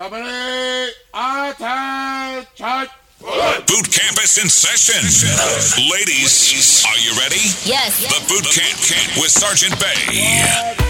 Boot camp is in session. Ladies, are you ready? Yes. The boot camp, camp with Sergeant Bay.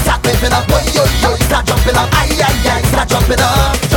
Start jumping up, yo yo, start jumping up, ay ay ay, start jumping up.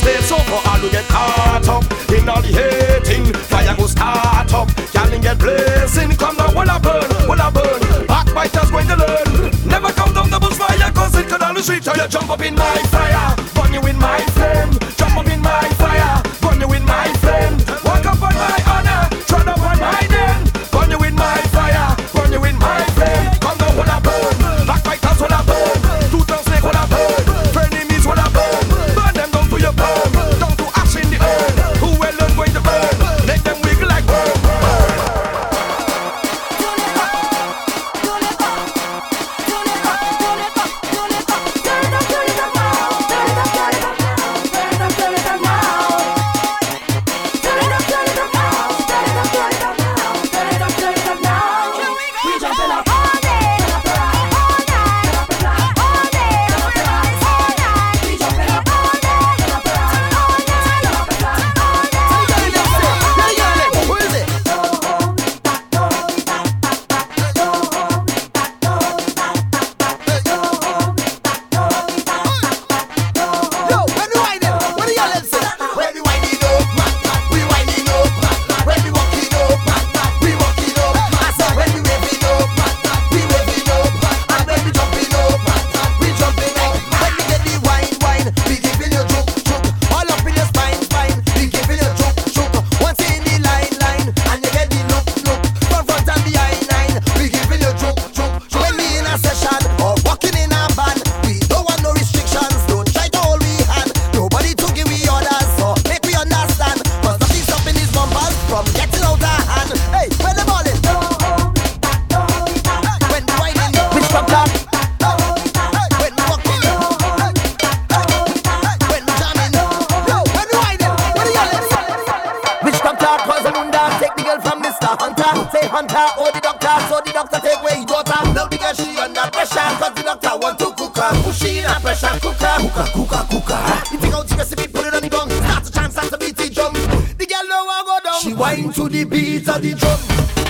stay so for all who get caught up in all the hating. Fire go start up, can get blazing. Come now, will I burn? Will I burn? Backbiters going to learn. Never come down double fire, cause it could all the sweet. So you jump up in my fire, burn you in my flame. Jump up in my doctor, say hunter, oh the doctor, so the doctor take away his daughter. Now the girl she under pressure, cause the doctor want to cook her. Push in a pressure cooker, cooker, cooker, cooker. You take out the recipe, put it on the gun, start to chant, start to beat the drum. The girl no one go down. She whine to the beat of the drum.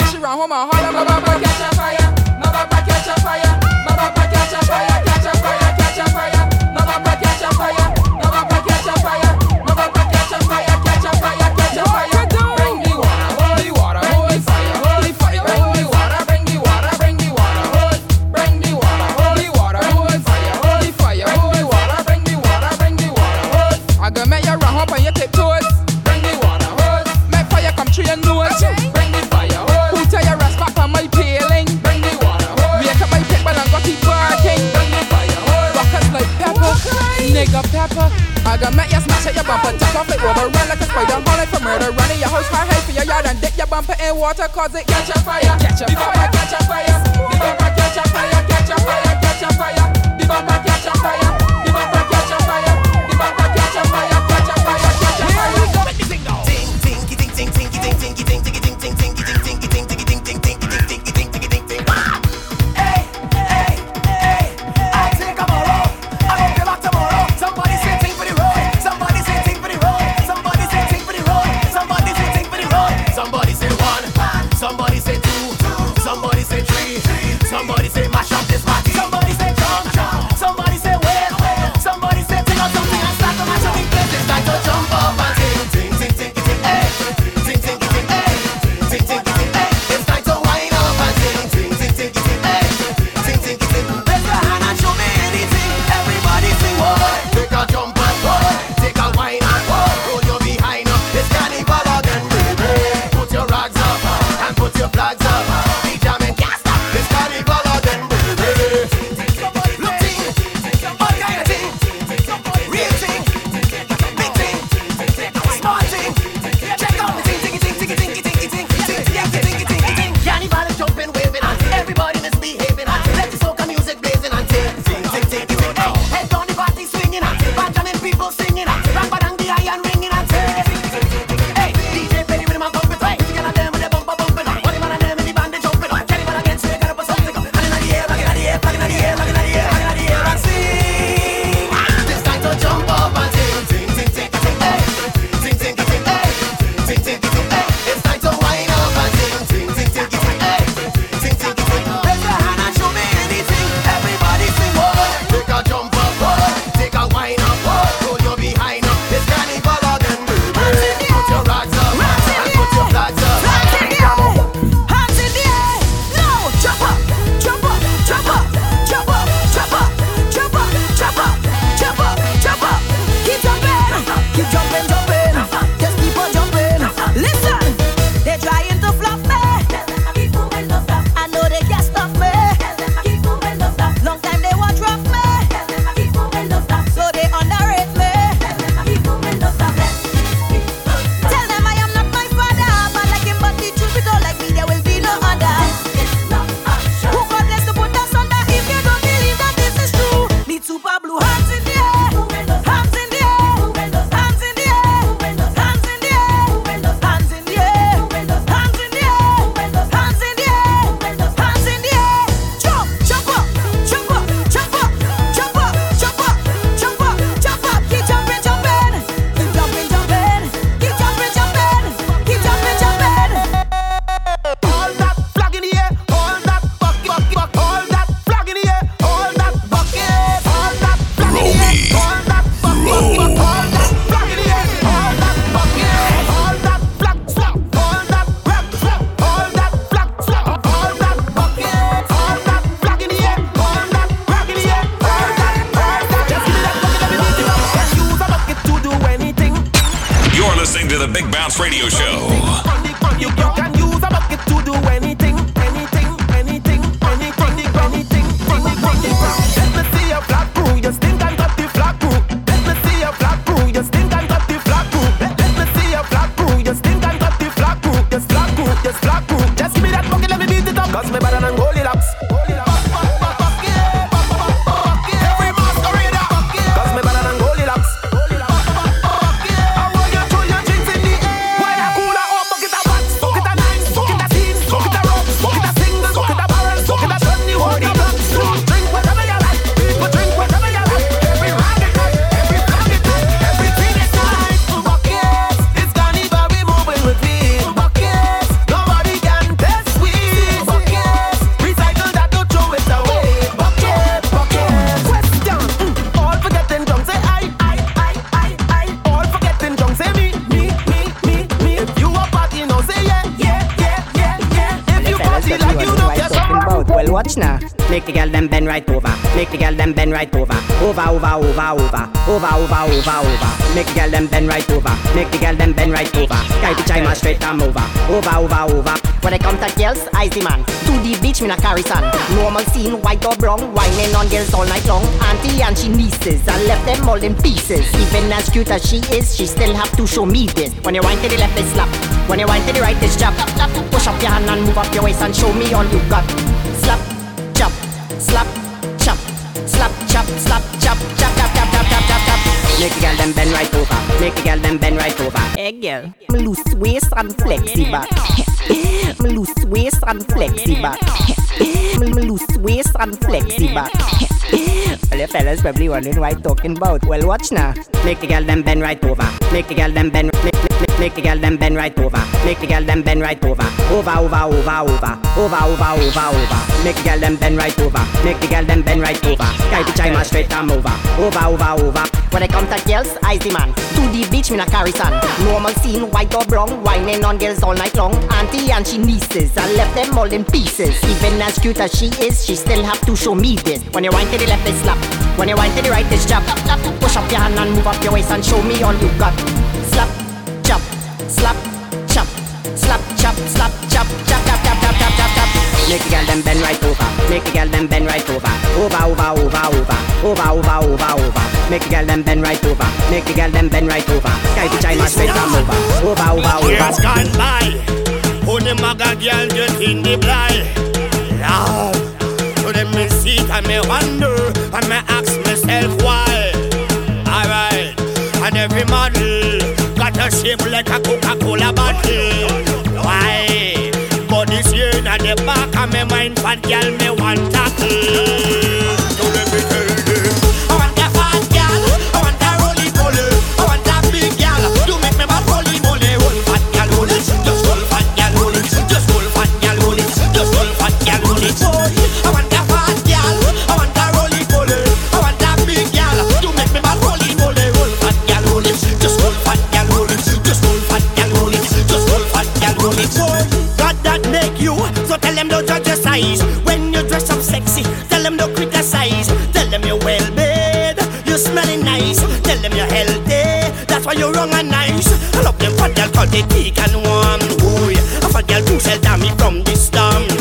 want my heart. suffer. I gonna make you smash at your bumper, take off it, rubber, run like a spider, bullet for murder, run in your house, car, hay for your yard, and dip your bumper in water, cause it catch a fire, catch a fire, catch a fire, the bumper catch a fire, catch a fire, catch a fire, the bumper catch a fire. Them bend right over. Make the girl them bend right over. Over, over, over, over. Over, over, over, over. Make the girl them bend right over. Make the girl them bend right over. Guy the chime straight come over. Over, over, over. When I come to girls, I the man. To the beach, me na carry son. Normal scene, white or brown. Whining on girls all night long. Auntie and she nieces. I left them all in pieces. Even as cute as she is, she still have to show me this. When you wind to the left, it's slap. When you wind to the right, it's chop. Push up your hand and move up your waist and show me all you got. Slap, slap, chop, slap, chop, slap, chop, chop, chop, chop, chop, chop, chop, chop. Make the girl them bend right over. Make the girl them bend right over. Hey girl, me loose waist and flexi back. me loose waist and flexi back. me me loose waist and flexi back. well, you fellas probably wondering what I'm talking about. Well, watch now. Make the girl them bend right over. Make the girl them bend. Make, make, make, make the girl them bend right over. Make the girl them bend right over. Over, over, over, over. Over, over, over, over. Make the girl them bend right over. Make the girl them bend right over. Guy the chime straight come over. Over, over, over. When I come to girls, I the man. To the beach, me na carry son. Normal scene, white or brown. Whining on girls all night long. Auntie and she nieces. I left them all in pieces. Even as cute as she is, she still have to show me this. When you wind to the left, it's slap. When you wind to the right, it's chop. Push up your hand and move up your waist and show me all you got. Slap, slap, chop, slap, chop, slap, chop, chop, chop, chop, chop, chop, chop, chop. Make the girl them bend right over. Make the girl them bend right over. Over, over, over, over. Over, over, over, over. Make the girl them bend right over. Make the girl them bend right over. Guy the chime straight come over. Over, over, over. Years gone by, only maga girl just in the blind. Love, so them me see it and me wonder and me ask myself why. Alright, and every model got a shape like a Coca-Cola bottle. Why? But this year the back of my mind, fat girl me want tackle. Let me tell for you wrong and nice. I love them for their quality, and warm. Ooh, I for girl who sell damn me from the storm.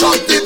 Shot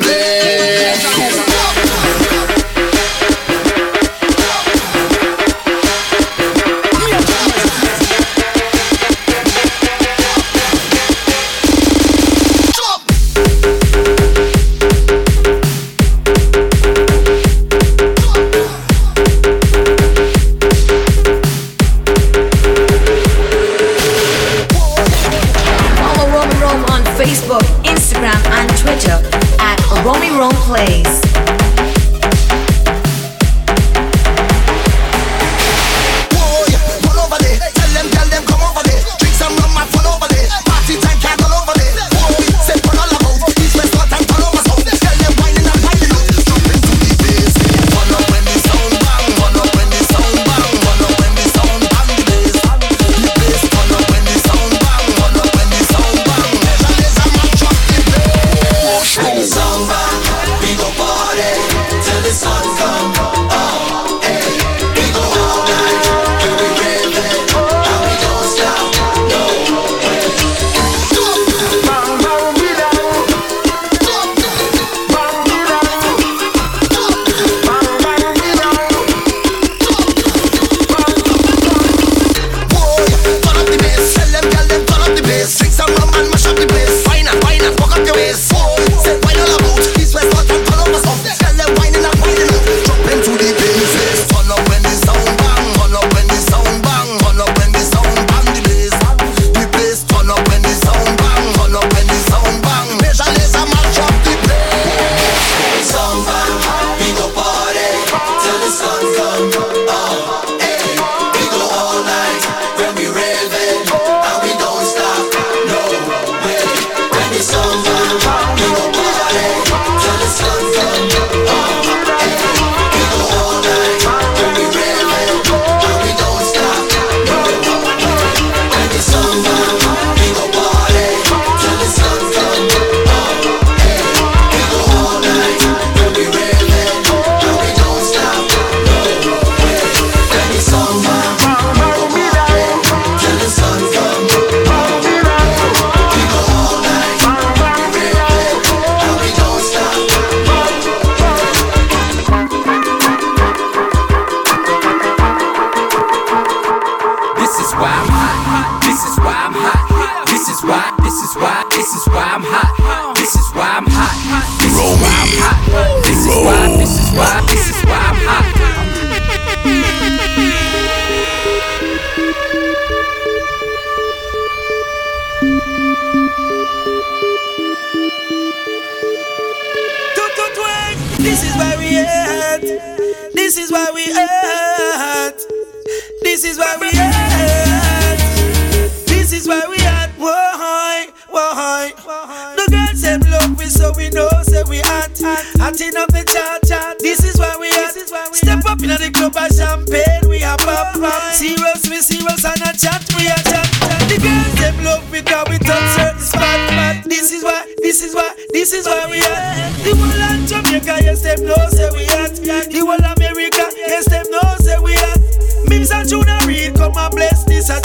Captain of the chart, chart. This is why we are. Step up in the club of champagne. We are pop pop. Serious, we serious and a chat. We are chat. chat. The girls them love because we touch certain spot. But this is why. This is why. This is why we are. The whole of Jamaica, yes them know say we are. The whole America, yes them know say we are. Mims and Junior Reid come and bless this a.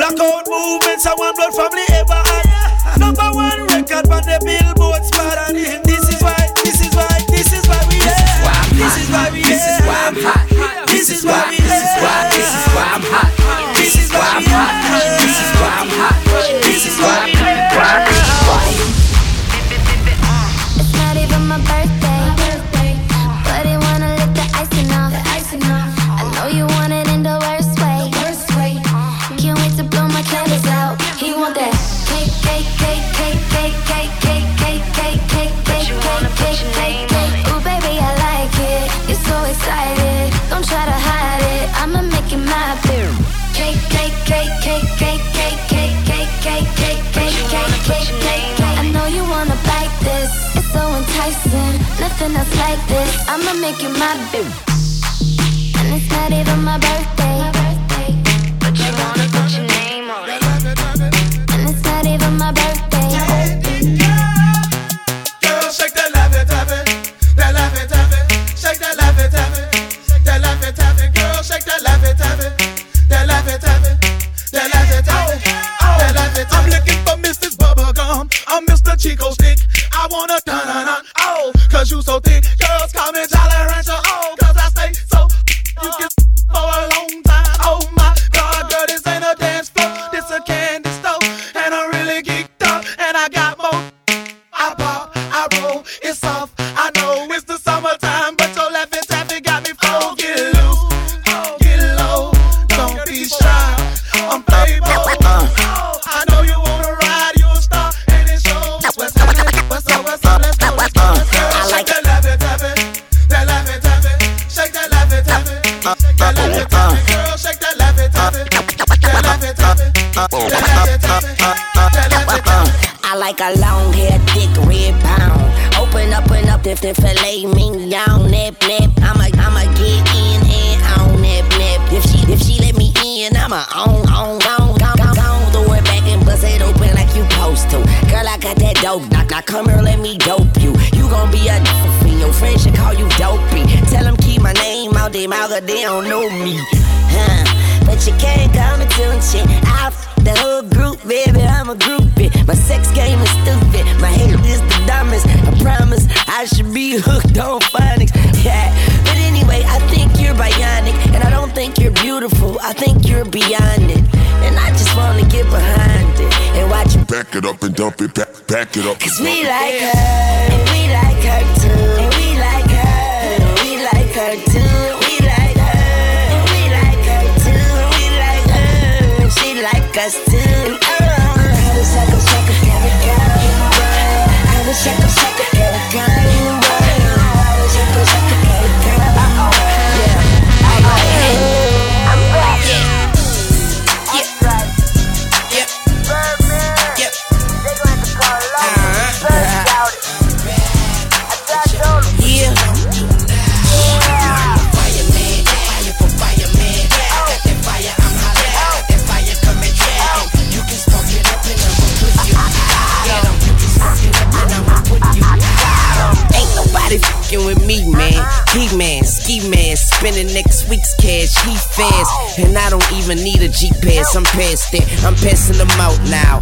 Blackout movements and one blood family This is why we nothing else like this. I'ma make you my bitch. And it's not even my birthday. I'ma on on on on on on. Throw it back and bust it open like you supposed to. Girl, I got that dope. Now, now come here, let me dope you. You gon' be a for Your friends should call you dopey. Tell them keep my name out their mouth, they don't know me. Huh. But you can't come tune shit. I f- the whole group, baby, I'm a groupie. My sex game is stupid. My head is the dumbest. I promise I should be hooked on phonics. Yeah. But anyway, I think you're bionic. And I don't think you're beautiful. I think you're beyond it. And I just wanna get behind it and watch you. Back it up and dump it, back, back it up. Cause we like her, and we like her too. And we like her, and we like her too. Like a G pass. I'm past that. I'm passing them out now,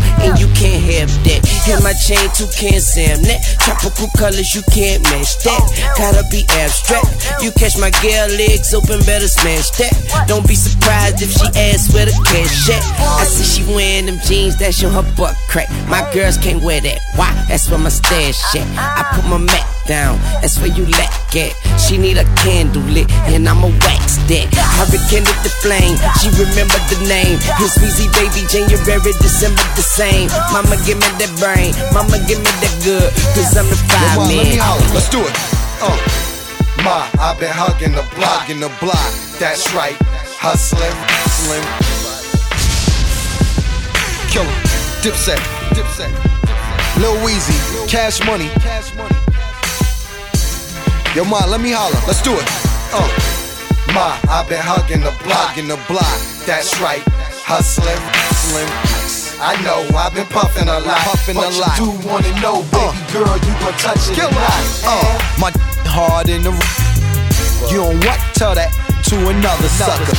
Hit my chain, two can Sam that. Tropical colors, you can't match that. Gotta be abstract. You catch my girl legs open, better smash that. Don't be surprised if she asks where the cash at. I see she wearing them jeans that show her butt crack. My girls can't wear that. Why? That's where my stash at. I put my Mac down. That's where you lack at. She need a candle lit, and I'ma wax that. I rekindled the flame. She remembered the name. His Weezy baby, January, December the same. Mama, give me that brain. Mama, give me that good. Cause I'm the five on, let me man. holler. Let's do it. Uh. Ma, I've been hugging the block, in the block. That's right. Hustling, slim. Killer, Dipset, Dipset. Lil Weezy, Cash Money. Yo, ma, let me holler. Let's do it. Uh. Ma, I've been hugging the block, in the block. That's right. Hustling, slim. I know I've been puffing a lot, Puffing but a lot. you do wanna know, baby girl, you gon' touch it Kill or not? Uh, my hard in the. You don't what? Tell that to another sucker.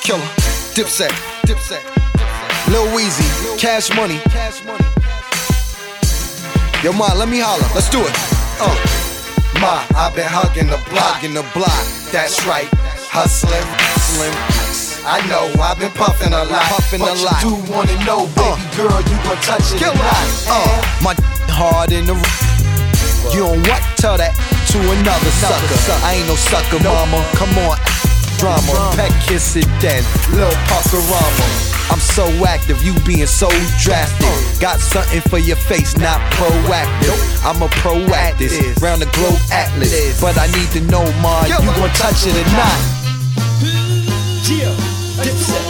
Killer, Dipset, Dipset. Lil Weezy, Cash Money. Yo, ma, let me holler. Let's do it. Uh. Ma, I've been hugging the block, in the block. That's right, hustling, slim. I know I've been puffing a lot, Puffing but a lot. you do wanna know, baby uh. girl, you gon' touch it Kill or not? Uh, my hard in the. You don't what? Tell that to another sucker. I ain't no sucker, mama. Come on, ah, drama. Peck kiss it then. Lil Pacarama. I'm so active, you being so drastic. Uh. Got something for your face, not proactive. I'm a proactive, round the globe atlas. But I need to know, ma, you gon' touch it or not? Yeah, Dipset.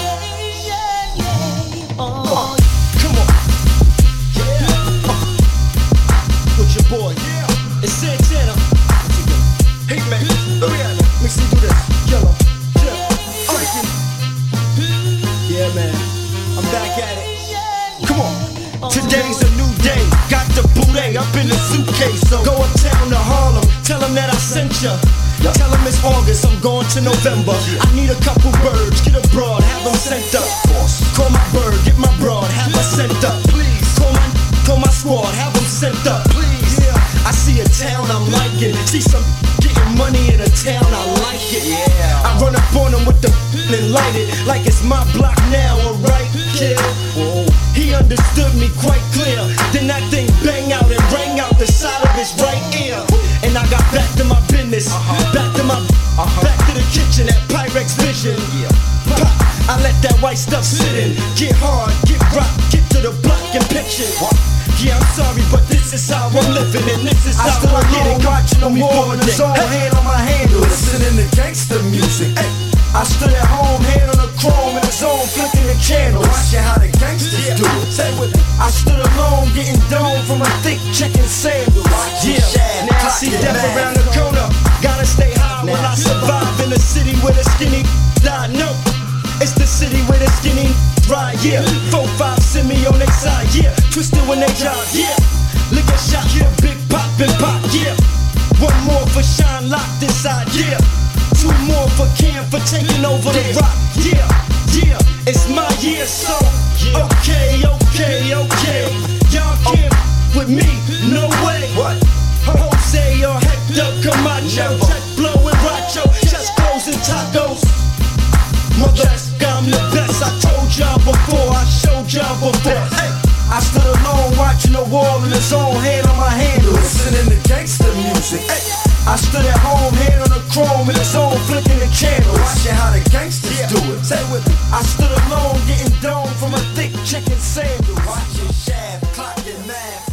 Day. Got the booty up in the suitcase. So go uptown to Harlem. Tell them that I sent ya. Tell them it's August, I'm going to November. I need a couple birds, get abroad, have them sent up. Call my bird, get my broad, have her sent up. Please, call my, call my squad, have them sent up. Please, yeah. I see a town I'm liking, see some getting money in a town I like it. Yeah. I run up on them with the and light it like it's my block now, alright, kid. He understood me quite clear. Then that thing bang out and rang out the side of his right ear. And I got back to my business, uh-huh. back to my, uh-huh. back to the kitchen at Pyrex Vision. Pop, I let that white stuff sit in. Get hard, get rock, get to the block and it. Yeah, I'm sorry, but this is how I'm living, and this is I how I get it. watching them war in the zone, hand on my handle, listening to gangster music. Hey, I stood at home, hand on the chrome in the zone, flicking the candles. Watching how the gangsters do it. Say with me. I stood alone, getting dome from a thick chicken sandal. Yeah, now I see death around the corner. Gotta stay high when I survive in the city where the skinny die. No, it's the city where the skinny ride. Yeah, four five send me on their side. Yeah, twisted when they drive. Yeah, lick a shot, yeah, big pop and pop. Yeah, one more for Shyne locked inside. Yeah, two more for Cam for taking over the rock. Yeah, yeah, it's my year, so okay, okay, okay. Y'all can't with me, no way. What? Jose or Hector Camacho, check blowing Racho, chest clothes and tacos. Mother, I'm the best. I told y'all before, I showed y'all before. Hey, I stood alone watching the wall in the zone, hand on my handle, listening to gangster music. Hey, I stood at home, hand on the chrome in the zone, flicking the candles. Watching how the gangsters do it. Say with me. I stood alone, getting dome from a thick chicken sandal. Watching shaft, clocking math.